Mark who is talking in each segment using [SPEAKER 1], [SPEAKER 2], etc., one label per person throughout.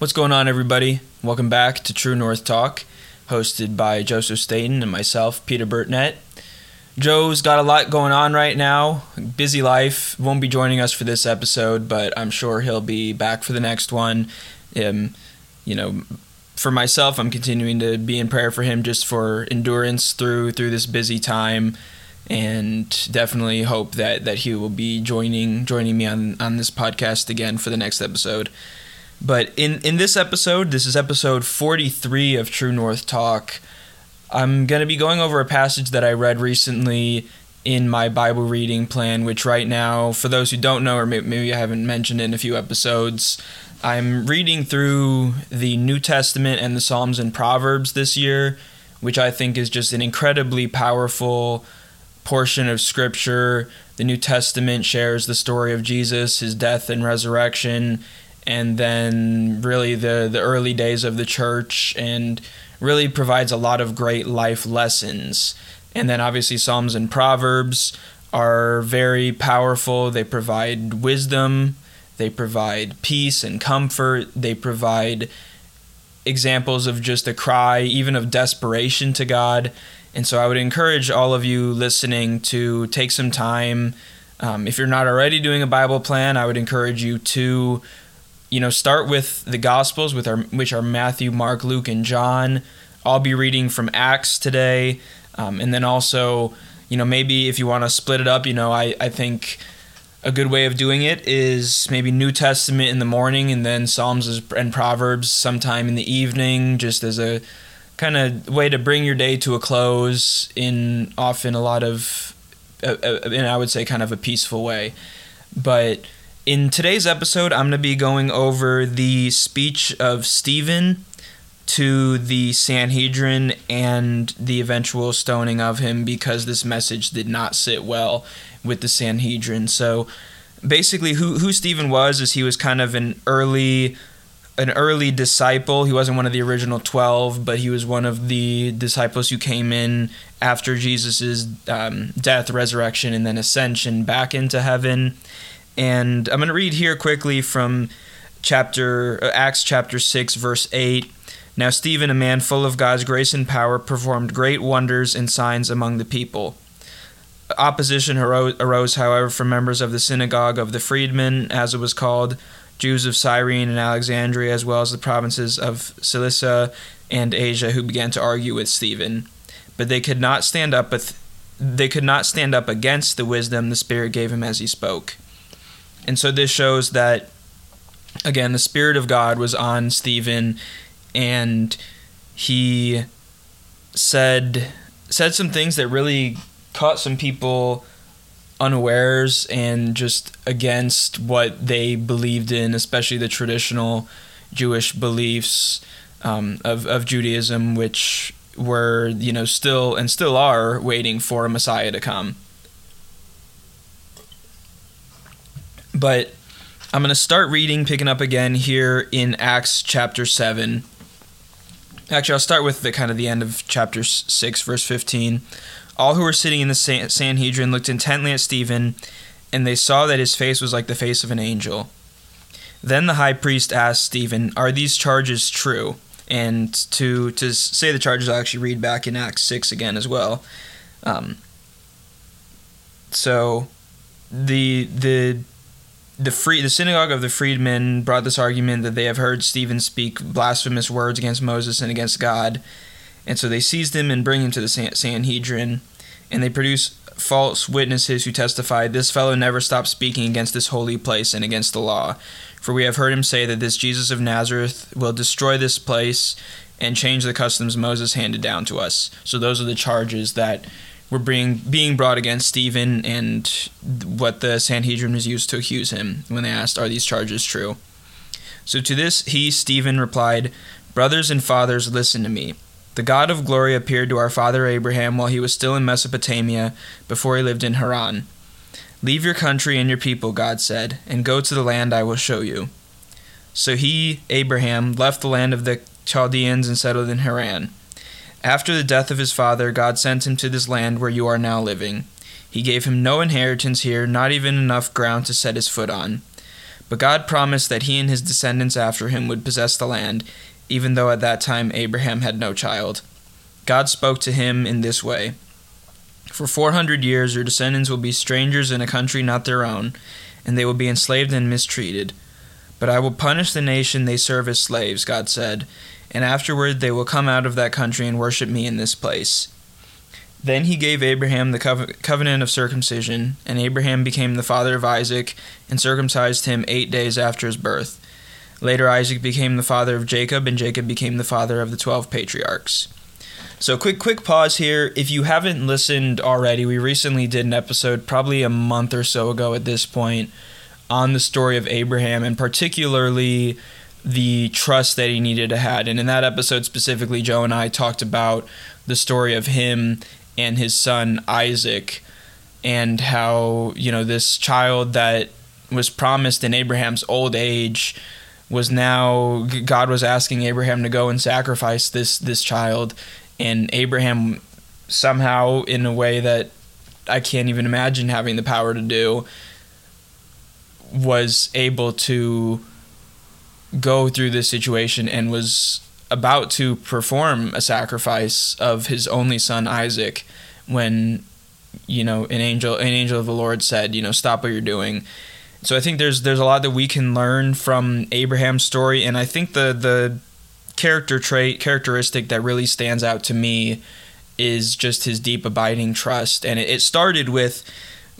[SPEAKER 1] What's going on, everybody? Welcome back to True North Talk, hosted by Joseph Staten and myself, Peter Burtnett. Joe's got a lot going on right now, busy life, won't be joining us for this episode, but I'm sure he'll be back for the next one. Um, you know, for myself, I'm continuing to be in prayer for him just for endurance through through this busy time, and definitely hope that that he will be joining joining me on on this podcast again for the next episode. But in, in this episode, this is episode 43 of True North Talk. I'm going to be going over a passage that I read recently in my Bible reading plan, which right now, for those who don't know, or maybe I haven't mentioned in a few episodes, I'm reading through the New Testament and the Psalms and Proverbs this year, which I think is just an incredibly powerful portion of Scripture. The New Testament shares the story of Jesus, his death and resurrection and then really the the early days of the church and really provides a lot of great life lessons. And then obviously Psalms and Proverbs are very powerful. They provide wisdom, they provide peace and comfort, they provide examples of just a cry, even of desperation to God. And so I would encourage all of you listening to take some time. Um, if you're not already doing a Bible plan, I would encourage you to you know, start with the Gospels, with our which are Matthew, Mark, Luke, and John. I'll be reading from Acts today, um, and then also, you know, maybe if you want to split it up, you know, I I think a good way of doing it is maybe New Testament in the morning, and then Psalms and Proverbs sometime in the evening, just as a kind of way to bring your day to a close in often a lot of, uh, uh, in I would say, kind of a peaceful way, but in today's episode, I'm going to be going over the speech of Stephen to the Sanhedrin and the eventual stoning of him because this message did not sit well with the Sanhedrin. So basically who who Stephen was is he was kind of an early an early disciple. He wasn't one of the original 12, but he was one of the disciples who came in after Jesus' um, death, resurrection, and then ascension back into heaven. And I'm going to read here quickly from chapter uh, Acts chapter 6 verse 8. Now Stephen, a man full of God's grace and power, performed great wonders and signs among the people. Opposition arose, however, from members of the synagogue of the freedmen, as it was called, Jews of Cyrene and Alexandria, as well as the provinces of Cilicia and Asia, who began to argue with Stephen. But they could not stand up. They could not stand up against the wisdom the Spirit gave him as he spoke. And so this shows that, again, the Spirit of God was on Stephen and he said said some things that really caught some people unawares and just against what they believed in, especially the traditional Jewish beliefs um, of of Judaism, which were you know still and still are waiting for a Messiah to come. But I'm going to start reading, picking up again here in Acts chapter 7. Actually, I'll start with the kind of the end of chapter 6, verse 15. All who were sitting in the Sanhedrin looked intently at Stephen, and they saw that his face was like the face of an angel. Then the high priest asked Stephen, Are these charges true? And to, to say the charges, I'll actually read back in Acts 6 again as well. Um, so the the the free the synagogue of the freedmen brought this argument that they have heard Stephen speak blasphemous words against Moses and against God, and so they seized him and bring him to the Sanhedrin, and they produce false witnesses who testify, "This fellow never stopped speaking against this holy place and against the law, for we have heard him say that this Jesus of Nazareth will destroy this place and change the customs Moses handed down to us." So those are the charges that were being being brought against Stephen and what the Sanhedrin was used to accuse him when they asked, "Are these charges true?" So to this he Stephen replied, "Brothers and fathers, listen to me. The God of glory appeared to our father Abraham while he was still in Mesopotamia, before he lived in Haran. Leave your country and your people, God said, and go to the land I will show you." So he, Abraham, left the land of the Chaldeans and settled in Haran. After the death of his father, God sent him to this land where you are now living. He gave him no inheritance here, not even enough ground to set his foot on. But God promised that he and his descendants after him would possess the land, even though at that time Abraham had no child. God spoke to him in this way For 400 years your descendants will be strangers in a country not their own, and they will be enslaved and mistreated. But I will punish the nation they serve as slaves, God said, and afterward they will come out of that country and worship me in this place. Then he gave Abraham the covenant of circumcision, and Abraham became the father of Isaac and circumcised him eight days after his birth. Later, Isaac became the father of Jacob, and Jacob became the father of the twelve patriarchs. So, quick, quick pause here. If you haven't listened already, we recently did an episode, probably a month or so ago at this point, on the story of Abraham, and particularly the trust that he needed to have. And in that episode specifically, Joe and I talked about the story of him and his son Isaac and how, you know, this child that was promised in Abraham's old age was now God was asking Abraham to go and sacrifice this this child and Abraham somehow in a way that I can't even imagine having the power to do was able to go through this situation and was about to perform a sacrifice of his only son Isaac when you know an angel an angel of the Lord said, you know, stop what you're doing. So I think there's there's a lot that we can learn from Abraham's story and I think the the character trait characteristic that really stands out to me is just his deep abiding trust and it, it started with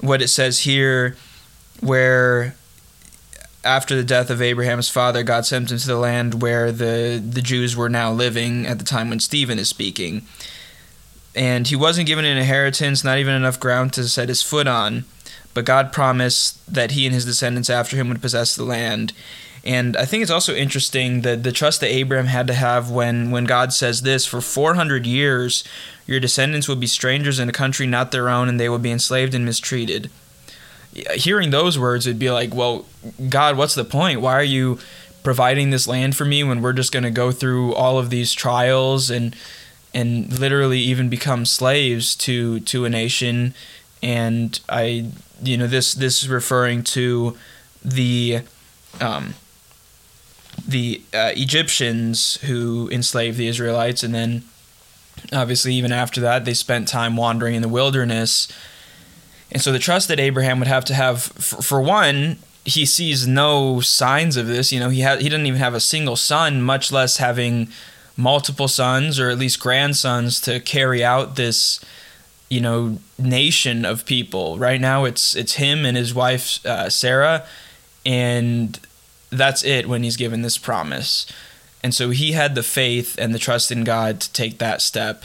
[SPEAKER 1] what it says here where after the death of Abraham's father, God sent him to the land where the, the Jews were now living at the time when Stephen is speaking. And he wasn't given an inheritance, not even enough ground to set his foot on. But God promised that he and his descendants after him would possess the land. And I think it's also interesting that the trust that Abraham had to have when, when God says this for 400 years, your descendants will be strangers in a country not their own, and they will be enslaved and mistreated hearing those words, it'd be like, well, God, what's the point? Why are you providing this land for me when we're just going to go through all of these trials and and literally even become slaves to to a nation? And I, you know, this this is referring to the um, the uh, Egyptians who enslaved the Israelites, and then obviously even after that they spent time wandering in the wilderness and so the trust that Abraham would have to have, for, for one, he sees no signs of this. You know, he ha- he doesn't even have a single son, much less having multiple sons or at least grandsons to carry out this, you know, nation of people. Right now, it's it's him and his wife uh, Sarah, and that's it when he's given this promise. And so he had the faith and the trust in God to take that step.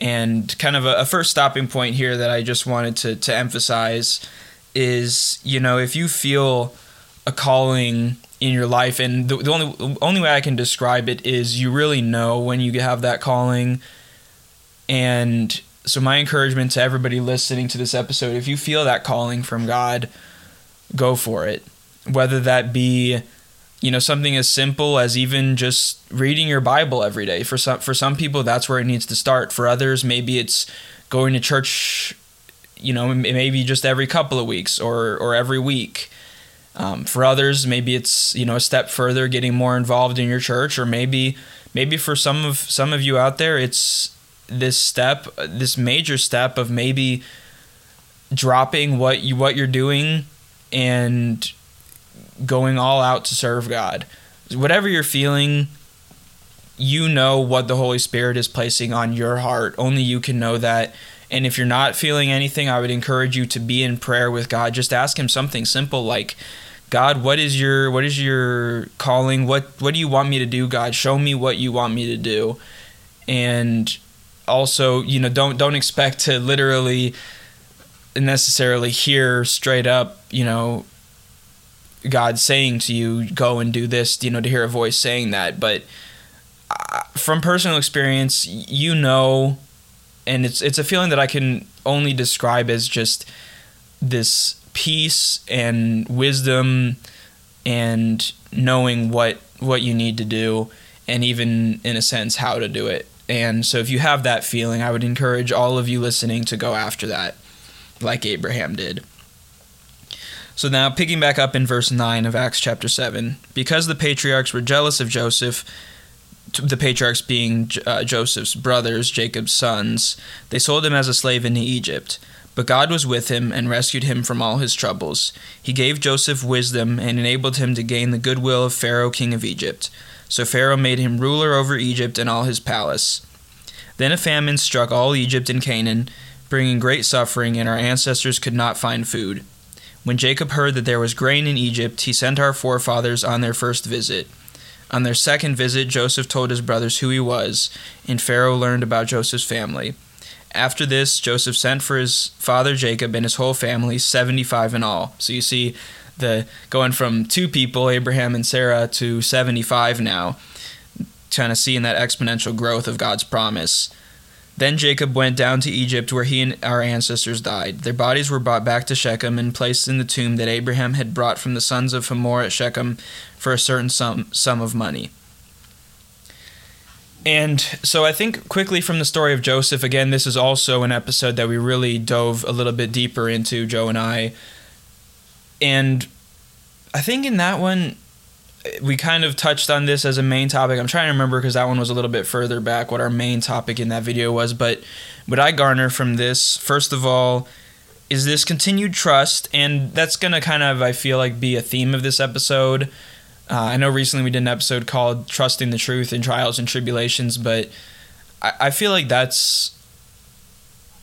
[SPEAKER 1] And kind of a, a first stopping point here that I just wanted to, to emphasize is, you know, if you feel a calling in your life, and the, the only only way I can describe it is you really know when you have that calling. And so my encouragement to everybody listening to this episode, if you feel that calling from God, go for it. Whether that be you know something as simple as even just reading your bible every day. For some for some people that's where it needs to start. For others maybe it's going to church you know maybe just every couple of weeks or or every week. Um, for others maybe it's you know a step further getting more involved in your church or maybe maybe for some of some of you out there it's this step this major step of maybe dropping what you what you're doing and going all out to serve God. Whatever you're feeling, you know what the Holy Spirit is placing on your heart. Only you can know that. And if you're not feeling anything, I would encourage you to be in prayer with God. Just ask him something simple like, God, what is your what is your calling? What what do you want me to do, God? Show me what you want me to do. And also, you know, don't don't expect to literally necessarily hear straight up, you know, God saying to you, go and do this, you know, to hear a voice saying that. But uh, from personal experience, you know, and it's it's a feeling that I can only describe as just this peace and wisdom and knowing what what you need to do and even in a sense how to do it. And so if you have that feeling, I would encourage all of you listening to go after that like Abraham did. So now, picking back up in verse 9 of Acts chapter 7, because the patriarchs were jealous of Joseph, the patriarchs being uh, Joseph's brothers, Jacob's sons, they sold him as a slave into Egypt. But God was with him and rescued him from all his troubles. He gave Joseph wisdom and enabled him to gain the goodwill of Pharaoh, king of Egypt. So Pharaoh made him ruler over Egypt and all his palace. Then a famine struck all Egypt and Canaan, bringing great suffering, and our ancestors could not find food. When Jacob heard that there was grain in Egypt, he sent our forefathers on their first visit. On their second visit, Joseph told his brothers who he was, and Pharaoh learned about Joseph's family. After this, Joseph sent for his father Jacob and his whole family, 75 in all. So you see the going from two people, Abraham and Sarah, to 75 now, kind of seeing that exponential growth of God's promise. Then Jacob went down to Egypt where he and our ancestors died. Their bodies were brought back to Shechem and placed in the tomb that Abraham had brought from the sons of Hamor at Shechem for a certain sum, sum of money. And so I think quickly from the story of Joseph, again, this is also an episode that we really dove a little bit deeper into, Joe and I. And I think in that one, we kind of touched on this as a main topic. I'm trying to remember because that one was a little bit further back what our main topic in that video was. But what I garner from this, first of all, is this continued trust. And that's going to kind of, I feel like, be a theme of this episode. Uh, I know recently we did an episode called Trusting the Truth in Trials and Tribulations, but I, I feel like that's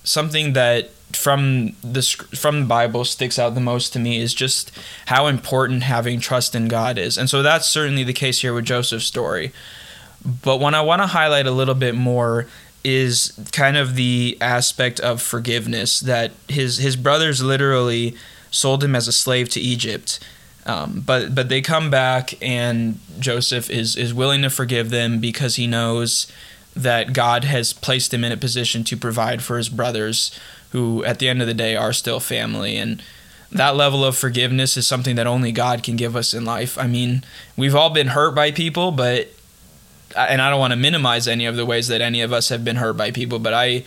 [SPEAKER 1] something that from the from the Bible sticks out the most to me is just how important having trust in God is. And so that's certainly the case here with Joseph's story. But what I want to highlight a little bit more is kind of the aspect of forgiveness that his his brothers literally sold him as a slave to Egypt um, but but they come back and Joseph is is willing to forgive them because he knows that God has placed him in a position to provide for his brothers, who at the end of the day are still family and. That level of forgiveness is something that only God can give us in life. I mean, we've all been hurt by people, but and I don't want to minimize any of the ways that any of us have been hurt by people, but I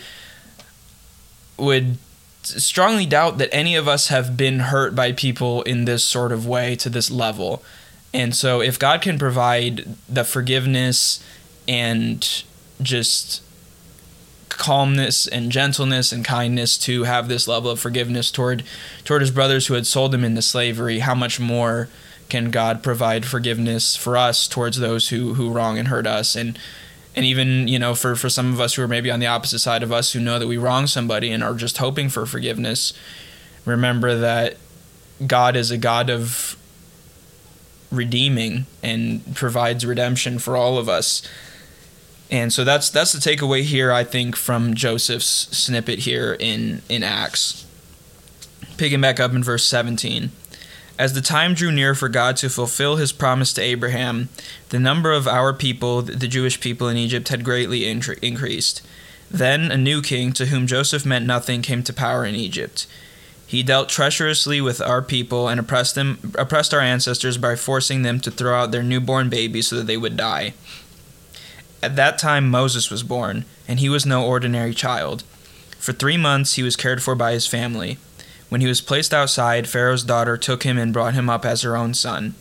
[SPEAKER 1] would strongly doubt that any of us have been hurt by people in this sort of way to this level. And so, if God can provide the forgiveness and just calmness and gentleness and kindness to have this level of forgiveness toward toward his brothers who had sold him into slavery, how much more can God provide forgiveness for us towards those who who wrong and hurt us? And and even you know for for some of us who are maybe on the opposite side of us who know that we wrong somebody and are just hoping for forgiveness remember that god is a god of redeeming and provides redemption for all of us and so that's that's the takeaway here i think from joseph's snippet here in in acts picking back up in verse 17 as the time drew near for God to fulfill his promise to Abraham, the number of our people, the Jewish people in Egypt, had greatly increased. Then a new king, to whom Joseph meant nothing, came to power in Egypt. He dealt treacherously with our people and oppressed them oppressed our ancestors by forcing them to throw out their newborn babies so that they would die. At that time Moses was born, and he was no ordinary child. For 3 months he was cared for by his family. When he was placed outside, Pharaoh's daughter took him and brought him up as her own son.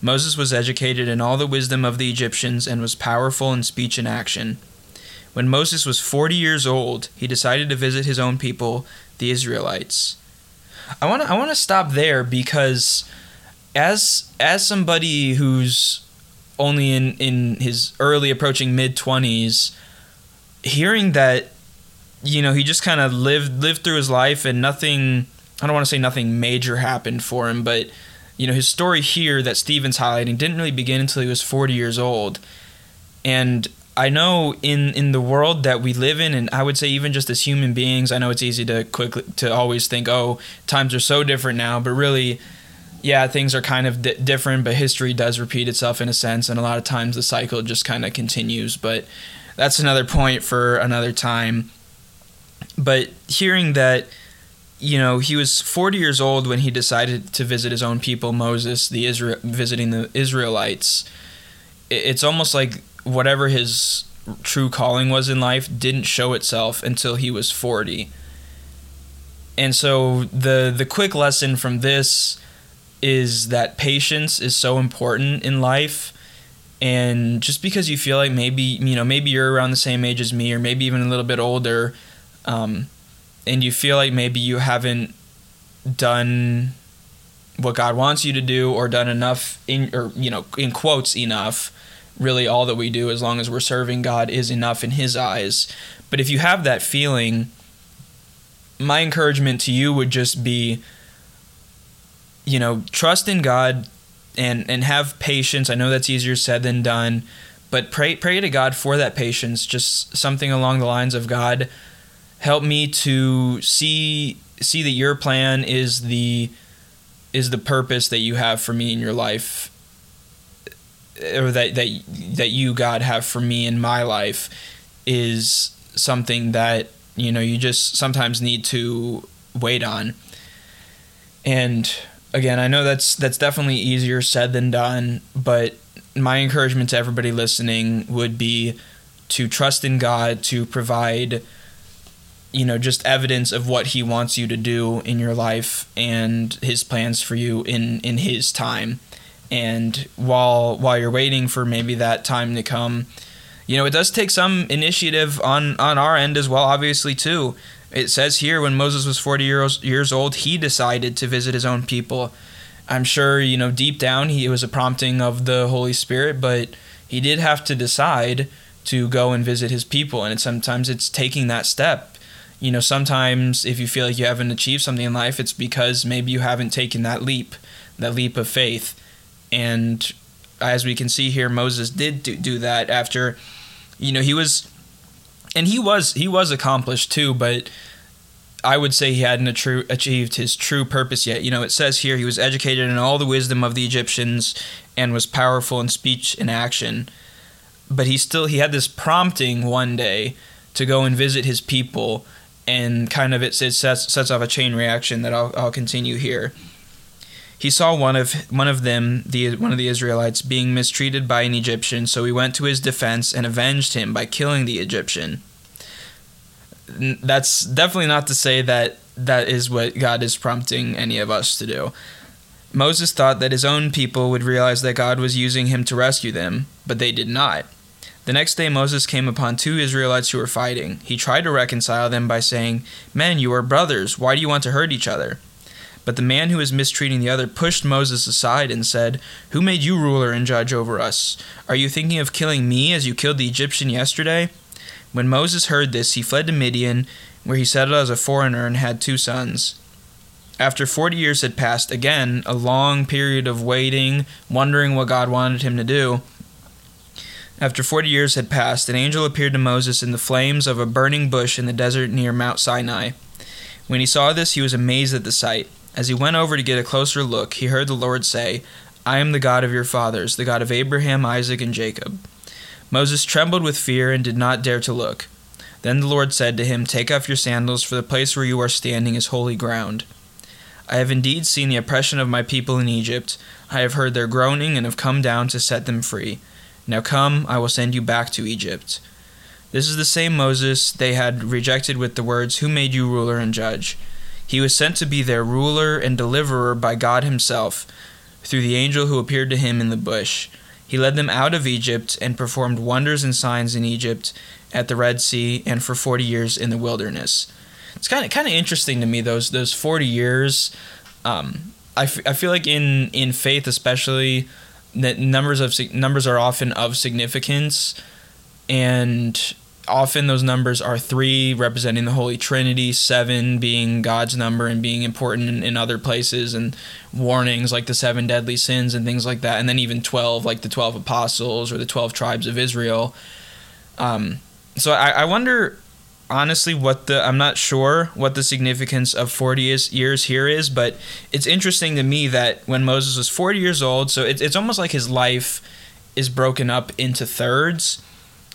[SPEAKER 1] Moses was educated in all the wisdom of the Egyptians and was powerful in speech and action. When Moses was 40 years old, he decided to visit his own people, the Israelites. I want to I want to stop there because as as somebody who's only in in his early approaching mid 20s, hearing that you know, he just kind of lived lived through his life and nothing I don't want to say nothing major happened for him, but you know his story here that Stephen's highlighting didn't really begin until he was 40 years old, and I know in in the world that we live in, and I would say even just as human beings, I know it's easy to quickly to always think, oh, times are so different now, but really. Yeah, things are kind of di- different, but history does repeat itself in a sense, and a lot of times the cycle just kind of continues. But that's another point for another time. But hearing that you know, he was 40 years old when he decided to visit his own people, Moses, the Israel, visiting the Israelites. It's almost like whatever his true calling was in life didn't show itself until he was 40. And so the the quick lesson from this is that patience is so important in life. And just because you feel like maybe you know maybe you're around the same age as me or maybe even a little bit older um, and you feel like maybe you haven't done what god wants you to do or done enough in or you know in quotes enough really all that we do as long as we're serving god is enough in his eyes. But if you have that feeling my encouragement to you would just be you know trust in god and and have patience. I know that's easier said than done, but pray pray to God for that patience. Just something along the lines of God, help me to see see that your plan is the is the purpose that you have for me in your life or that that that you God have for me in my life is something that you know you just sometimes need to wait on and again, I know that's that's definitely easier said than done, but my encouragement to everybody listening would be to trust in God to provide you know just evidence of what he wants you to do in your life and his plans for you in in his time. And while while you're waiting for maybe that time to come, you know, it does take some initiative on on our end as well obviously too it says here when Moses was 40 years, years old, he decided to visit his own people. I'm sure, you know, deep down he was a prompting of the Holy Spirit, but he did have to decide to go and visit his people. And sometimes it's taking that step. You know, sometimes if you feel like you haven't achieved something in life, it's because maybe you haven't taken that leap, that leap of faith. And as we can see here, Moses did do, do that after, you know, he was and he was he was accomplished too, but I would say he hadn't achieved his true purpose yet. You know, it says here he was educated in all the wisdom of the Egyptians and was powerful in speech and action. But he still he had this prompting one day to go and visit his people, and kind of it, it sets sets off a chain reaction that I'll I'll continue here. He saw one of one of them, the one of the Israelites, being mistreated by an Egyptian, so he went to his defense and avenged him by killing the Egyptian that's definitely not to say that that is what God is prompting any of us to do. Moses thought that his own people would realize that God was using him to rescue them, but they did not. The next day, Moses came upon two Israelites who were fighting. He tried to reconcile them by saying, Men, you are brothers. Why do you want to hurt each other? But the man who was mistreating the other pushed Moses aside and said, Who made you ruler and judge over us? Are you thinking of killing me as you killed the Egyptian yesterday? When Moses heard this, he fled to Midian, where he settled as a foreigner and had two sons. After forty years had passed, again, a long period of waiting, wondering what God wanted him to do. After forty years had passed, an angel appeared to Moses in the flames of a burning bush in the desert near Mount Sinai. When he saw this, he was amazed at the sight. As he went over to get a closer look, he heard the Lord say, I am the God of your fathers, the God of Abraham, Isaac, and Jacob. Moses trembled with fear and did not dare to look. Then the Lord said to him, Take off your sandals, for the place where you are standing is holy ground. I have indeed seen the oppression of my people in Egypt. I have heard their groaning and have come down to set them free. Now come, I will send you back to Egypt. This is the same Moses they had rejected with the words, Who made you ruler and judge? He was sent to be their ruler and deliverer by God Himself, through the angel who appeared to him in the bush. He led them out of Egypt and performed wonders and signs in Egypt, at the Red Sea, and for 40 years in the wilderness. It's kind of kind of interesting to me those those 40 years. Um, I, f- I feel like in in faith especially that numbers of numbers are often of significance and often those numbers are three representing the Holy Trinity, seven being God's number and being important in, in, other places, and warnings like the seven deadly sins and things like that, and then even 12, like the 12 apostles or the 12 tribes of Israel. Um, so I, I wonder, honestly, what the, I'm not sure what the significance of 40 is, years here is, but it's interesting to me that when Moses was 40 years old, so it, it's almost like his life is broken up into thirds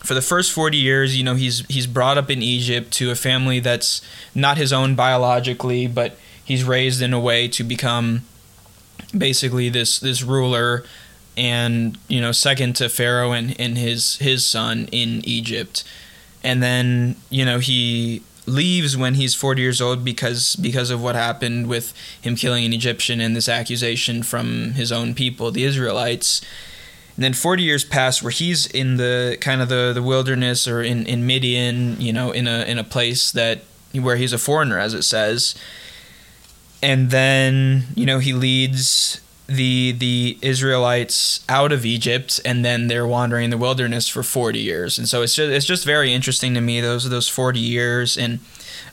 [SPEAKER 1] for the first 40 years, you know, he's he's brought up in Egypt to a family that's not his own biologically, but he's raised in a way to become basically this this ruler and, you know, second to Pharaoh and, and his his son in Egypt. And then, you know, he leaves when he's 40 years old because because of what happened with him killing an Egyptian and this accusation from his own people, the Israelites. And then 40 years pass where he's in the kind of the, the wilderness or in, in Midian, you know, in a in a place that where he's a foreigner as it says. And then, you know, he leads the the Israelites out of Egypt, and then they're wandering in the wilderness for forty years. And so it's just it's just very interesting to me those those forty years, and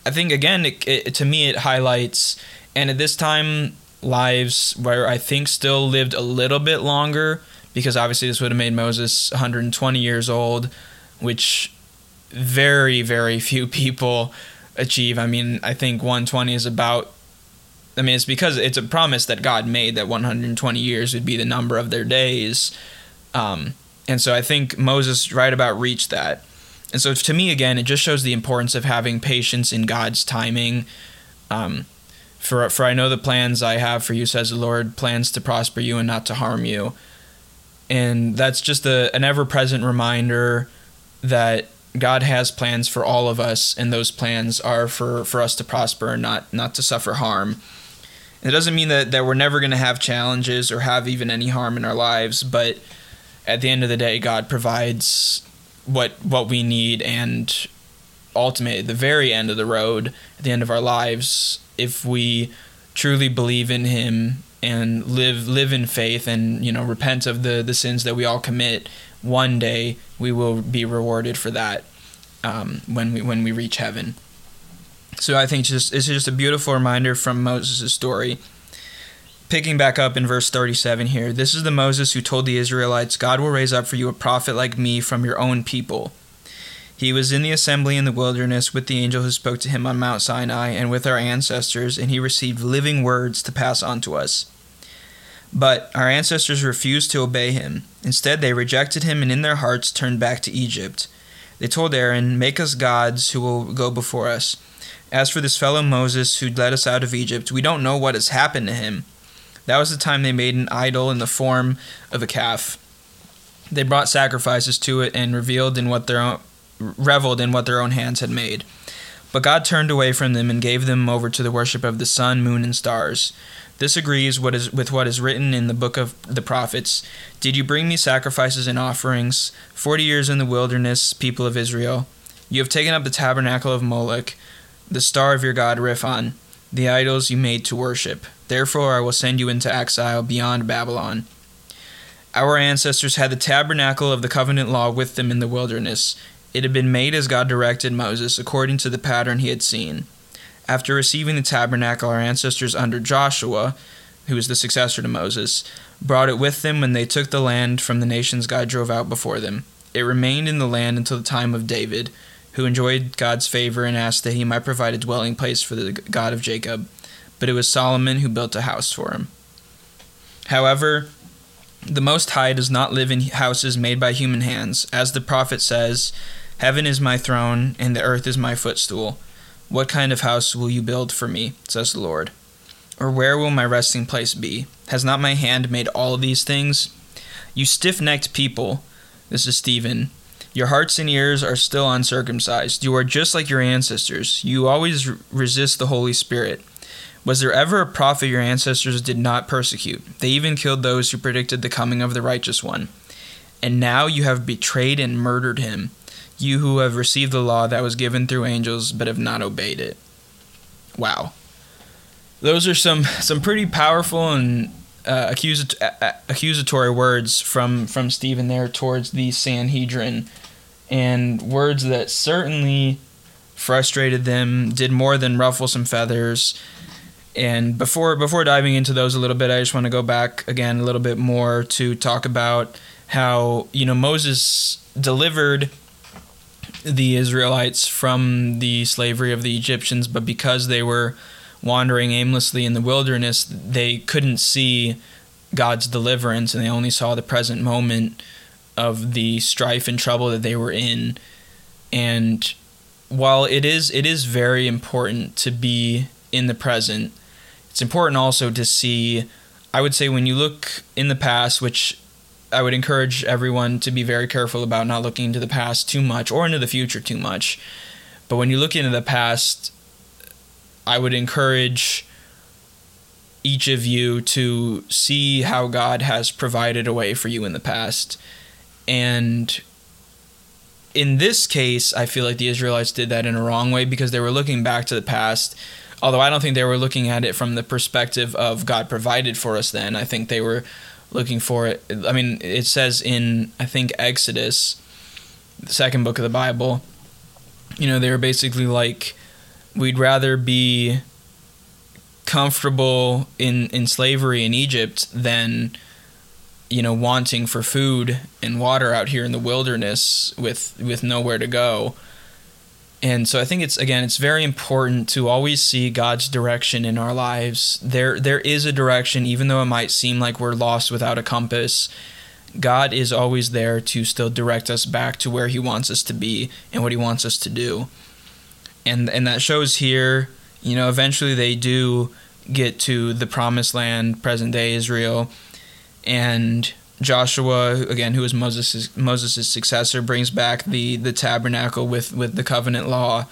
[SPEAKER 1] I think again it, it, to me it highlights and at this time lives where I think still lived a little bit longer because obviously this would have made Moses 120 years old, which very very few people achieve. I mean, I think 120 is about I mean, it's because it's a promise that God made that 120 years would be the number of their days. Um, and so I think Moses right about reached that. And so to me, again, it just shows the importance of having patience in God's timing. Um, for, for I know the plans I have for you, says the Lord, plans to prosper you and not to harm you. And that's just a, an ever present reminder that God has plans for all of us, and those plans are for, for us to prosper and not, not to suffer harm. It doesn't mean that, that we're never going to have challenges or have even any harm in our lives, but at the end of the day, God provides what what we need, and ultimately, at the very end of the road, at the end of our lives, if we truly believe in Him and live live in faith, and you know repent of the the sins that we all commit, one day we will be rewarded for that um, when we when we reach heaven. So I think just it's just a beautiful reminder from Moses' story. Picking back up in verse 37 here, this is the Moses who told the Israelites, God will raise up for you a prophet like me from your own people. He was in the assembly in the wilderness with the angel who spoke to him on Mount Sinai and with our ancestors, and he received living words to pass on to us. But our ancestors refused to obey him. Instead, they rejected him and in their hearts turned back to Egypt. They told Aaron, Make us gods who will go before us. As for this fellow Moses who led us out of Egypt, we don't know what has happened to him. That was the time they made an idol in the form of a calf. They brought sacrifices to it and revealed in what their own, reveled in what their own hands had made. But God turned away from them and gave them over to the worship of the sun, moon, and stars. This agrees what is, with what is written in the book of the prophets. Did you bring me sacrifices and offerings? Forty years in the wilderness, people of Israel. You have taken up the tabernacle of Moloch the star of your god Rephan, the idols you made to worship. Therefore I will send you into exile beyond Babylon. Our ancestors had the tabernacle of the covenant law with them in the wilderness. It had been made as God directed Moses, according to the pattern he had seen. After receiving the tabernacle, our ancestors under Joshua, who was the successor to Moses, brought it with them when they took the land from the nations God drove out before them. It remained in the land until the time of David who enjoyed God's favor and asked that he might provide a dwelling place for the God of Jacob. But it was Solomon who built a house for him. However, the Most High does not live in houses made by human hands. As the prophet says, Heaven is my throne, and the earth is my footstool. What kind of house will you build for me, says the Lord? Or where will my resting place be? Has not my hand made all these things? You stiff necked people, this is Stephen, your hearts and ears are still uncircumcised. You are just like your ancestors. You always resist the Holy Spirit. Was there ever a prophet your ancestors did not persecute? They even killed those who predicted the coming of the righteous one. And now you have betrayed and murdered him, you who have received the law that was given through angels but have not obeyed it. Wow. Those are some, some pretty powerful and uh, accusatory words from, from Stephen there towards the Sanhedrin and words that certainly frustrated them, did more than ruffle some feathers. And before before diving into those a little bit, I just want to go back again a little bit more to talk about how you know Moses delivered the Israelites from the slavery of the Egyptians, but because they were wandering aimlessly in the wilderness, they couldn't see God's deliverance and they only saw the present moment of the strife and trouble that they were in. And while it is it is very important to be in the present it's important also to see i would say when you look in the past which i would encourage everyone to be very careful about not looking into the past too much or into the future too much But when you look into the past, I would encourage each of you to see how God has provided a way for you in the past. And in this case, I feel like the Israelites did that in a wrong way because they were looking back to the past. Although I don't think they were looking at it from the perspective of God provided for us then. I think they were looking for it. I mean, it says in, I think, Exodus, the second book of the Bible, you know, they were basically like, we'd rather be comfortable in, in slavery in Egypt than you know wanting for food and water out here in the wilderness with with nowhere to go and so i think it's again it's very important to always see god's direction in our lives. There there is a direction even though it might seem like we're lost without a compass god is always there to still direct us back to where he wants us to be and what he wants us to do. And and that shows here you know, eventually they do get to the promised land, present day Israel, and Joshua, again, who is Moses' Moses' successor, brings back the the tabernacle with with the covenant law,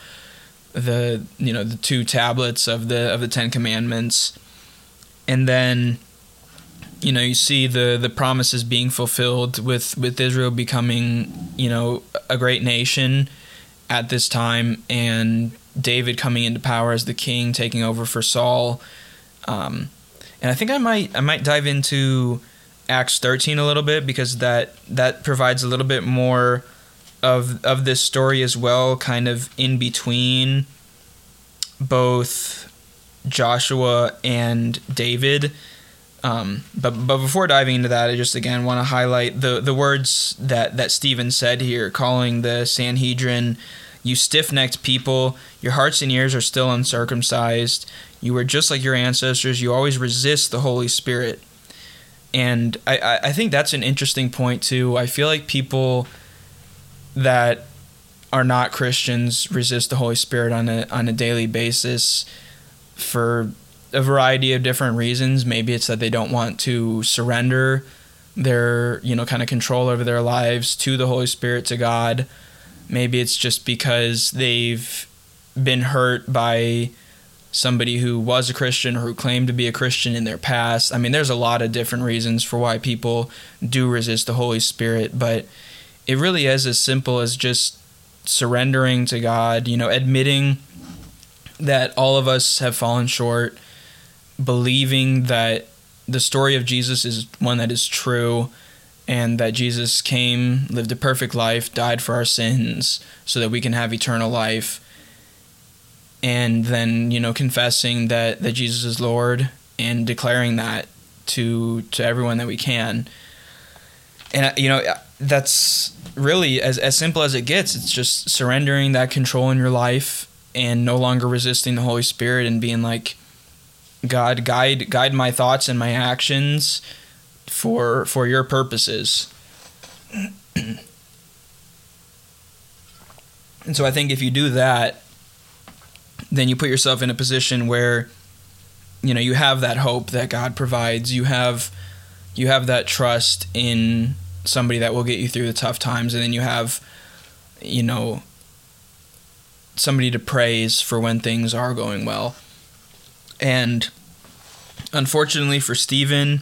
[SPEAKER 1] the you know the two tablets of the of the Ten Commandments, and then you know you see the the promises being fulfilled with with Israel becoming you know a great nation at this time and David coming into power as the king, taking over for Saul. Um, and I think I might I might dive into Acts 13 a little bit because that that provides a little bit more of of this story as well, kind of in between both Joshua and David. Um, but but before diving into that, I just again want to highlight the the words that that Stephen said here, calling the Sanhedrin you stiff necked people, your hearts and ears are still uncircumcised. You are just like your ancestors. You always resist the Holy Spirit. And I, I think that's an interesting point, too. I feel like people that are not Christians resist the Holy Spirit on a, on a daily basis for a variety of different reasons. Maybe it's that they don't want to surrender their, you know, kind of control over their lives to the Holy Spirit, to God. Maybe it's just because they've been hurt by somebody who was a Christian or who claimed to be a Christian in their past. I mean, there's a lot of different reasons for why people do resist the Holy Spirit, but it really is as simple as just surrendering to God, you know, admitting that all of us have fallen short, believing that the story of Jesus is one that is true, and that Jesus came, lived a perfect life, died for our sins so that we can have eternal life. And then, you know, confessing that, that Jesus is Lord and declaring that to to everyone that we can. And you know, that's really as as simple as it gets. It's just surrendering that control in your life and no longer resisting the Holy Spirit and being like God guide guide my thoughts and my actions for for your purposes. and so I think if you do that, then you put yourself in a position where you know you have that hope that God provides. You have you have that trust in somebody that will get you through the tough times and then you have you know somebody to praise for when things are going well. And unfortunately for Stephen,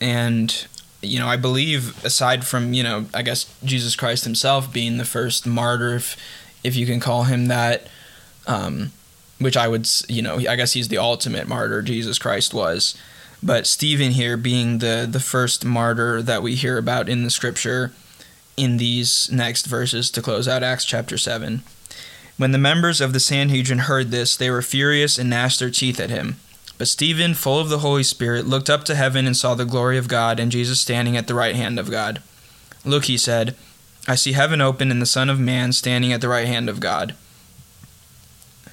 [SPEAKER 1] and you know, I believe aside from you know, I guess Jesus Christ Himself being the first martyr, if if you can call him that, um, which I would, you know, I guess he's the ultimate martyr. Jesus Christ was, but Stephen here being the the first martyr that we hear about in the Scripture, in these next verses to close out Acts chapter seven. When the members of the Sanhedrin heard this, they were furious and gnashed their teeth at him. But Stephen, full of the Holy Spirit, looked up to heaven and saw the glory of God and Jesus standing at the right hand of God. Look, he said, I see heaven open and the Son of Man standing at the right hand of God.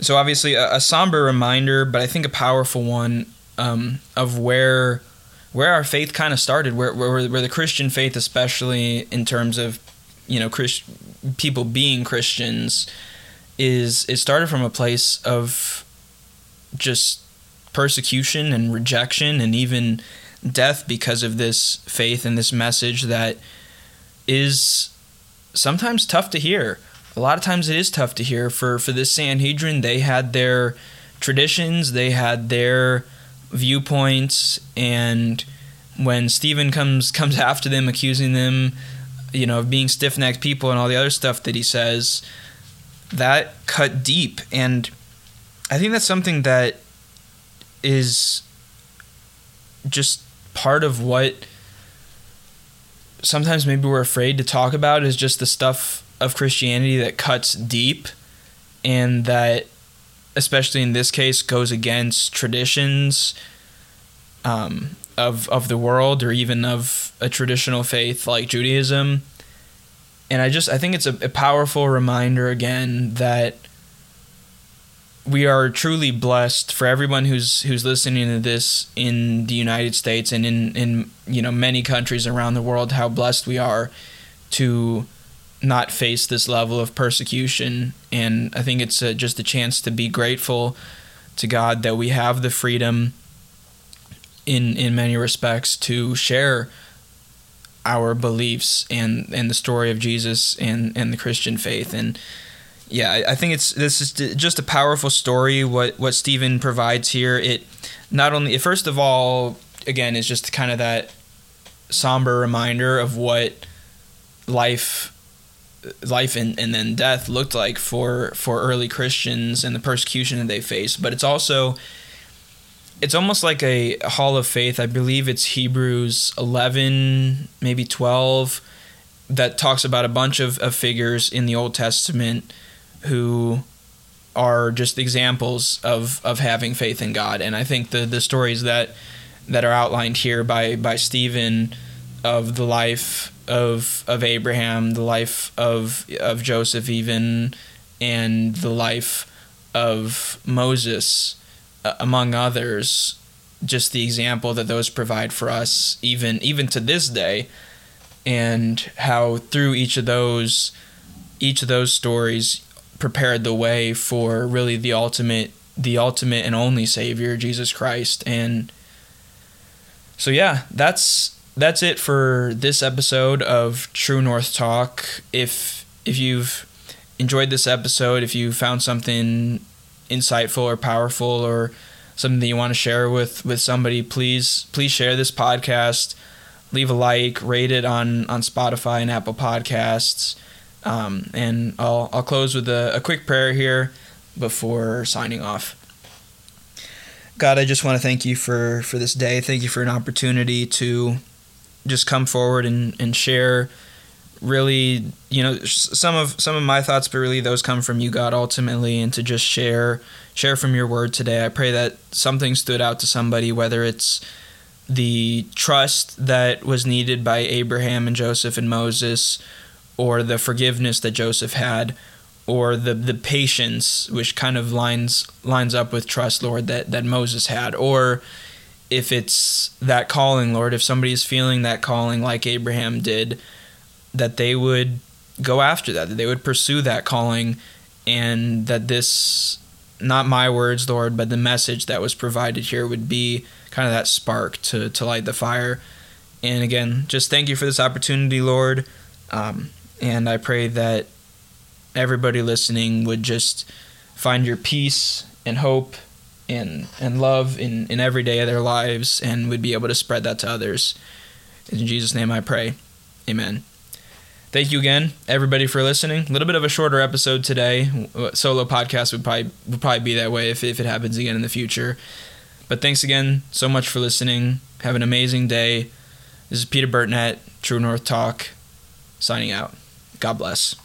[SPEAKER 1] So obviously a, a somber reminder, but I think a powerful one um, of where where our faith kind of started, where, where where the Christian faith, especially in terms of you know Christ, people being Christians, is it started from a place of just persecution and rejection and even death because of this faith and this message that is sometimes tough to hear. A lot of times it is tough to hear. For for this Sanhedrin, they had their traditions, they had their viewpoints, and when Stephen comes comes after them, accusing them, you know, of being stiff necked people and all the other stuff that he says, that cut deep. And I think that's something that is just part of what sometimes maybe we're afraid to talk about is just the stuff of Christianity that cuts deep and that especially in this case goes against traditions um, of of the world or even of a traditional faith like Judaism. And I just I think it's a, a powerful reminder again that we are truly blessed for everyone who's who's listening to this in the United States and in in you know many countries around the world how blessed we are to not face this level of persecution and I think it's a, just a chance to be grateful to God that we have the freedom in in many respects to share our beliefs and and the story of Jesus and and the Christian faith and yeah, I think it's this is just a powerful story. What what Stephen provides here, it not only first of all, again, is just kind of that somber reminder of what life life and, and then death looked like for for early Christians and the persecution that they faced. But it's also it's almost like a hall of faith. I believe it's Hebrews eleven, maybe twelve, that talks about a bunch of, of figures in the Old Testament who are just examples of of having faith in God. And I think the the stories that that are outlined here by by Stephen of the life of of Abraham, the life of of Joseph, even, and the life of Moses, uh, among others. Just the example that those provide for us, even even to this day, and how through each of those, each of those stories, prepared the way for really the ultimate the ultimate and only savior Jesus Christ and so yeah that's that's it for this episode of True North Talk if if you've enjoyed this episode if you found something insightful or powerful or something that you want to share with with somebody please please share this podcast leave a like rate it on on Spotify and Apple Podcasts um, and I'll, I'll close with a, a quick prayer here before signing off. God, I just want to thank you for, for this day. Thank you for an opportunity to just come forward and, and share really, you know, some of some of my thoughts, but really those come from you, God, ultimately, and to just share share from your word today. I pray that something stood out to somebody, whether it's the trust that was needed by Abraham and Joseph and Moses, or the forgiveness that Joseph had or the the patience which kind of lines lines up with trust Lord that that Moses had or if it's that calling Lord if somebody is feeling that calling like Abraham did that they would go after that that they would pursue that calling and that this not my words Lord but the message that was provided here would be kind of that spark to to light the fire. And again just thank you for this opportunity Lord. Um, and I pray that everybody listening would just find your peace and hope and and love in, in every day of their lives and would be able to spread that to others. In Jesus' name I pray. Amen. Thank you again, everybody, for listening. A little bit of a shorter episode today. Solo podcast would probably would probably be that way if, if it happens again in the future. But thanks again so much for listening. Have an amazing day. This is Peter Burtnett, True North Talk, signing out. God bless.